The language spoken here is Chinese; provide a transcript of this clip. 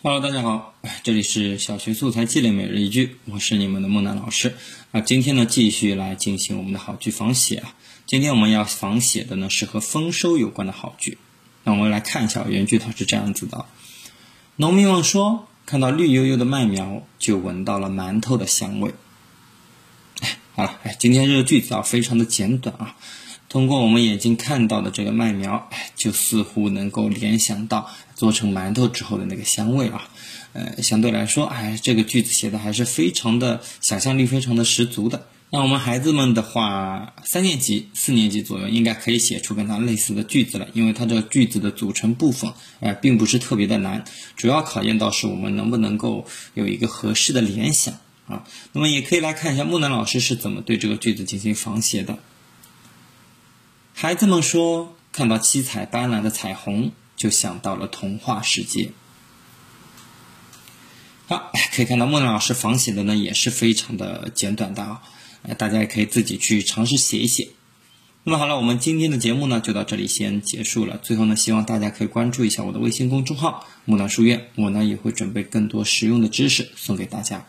Hello，大家好，这里是小学素材积累每日一句，我是你们的木南老师啊。今天呢，继续来进行我们的好句仿写啊。今天我们要仿写的呢是和丰收有关的好句。那我们来看一下原句，它是这样子的：农民们说，看到绿油油的麦苗，就闻到了馒头的香味。哎，好了，哎，今天这个句子啊，非常的简短啊。通过我们眼睛看到的这个麦苗，哎，就似乎能够联想到做成馒头之后的那个香味啊。呃，相对来说，哎，这个句子写的还是非常的想象力非常的十足的。那我们孩子们的话，三年级、四年级左右应该可以写出跟它类似的句子了，因为它这个句子的组成部分，哎，并不是特别的难，主要考验到是我们能不能够有一个合适的联想啊。那么也可以来看一下木南老师是怎么对这个句子进行仿写的。孩子们说：“看到七彩斑斓的彩虹，就想到了童话世界。”好，可以看到莫南老师仿写的呢也是非常的简短的啊，大家也可以自己去尝试写一写。那么好了，我们今天的节目呢就到这里先结束了。最后呢，希望大家可以关注一下我的微信公众号“木兰书院”，我呢也会准备更多实用的知识送给大家。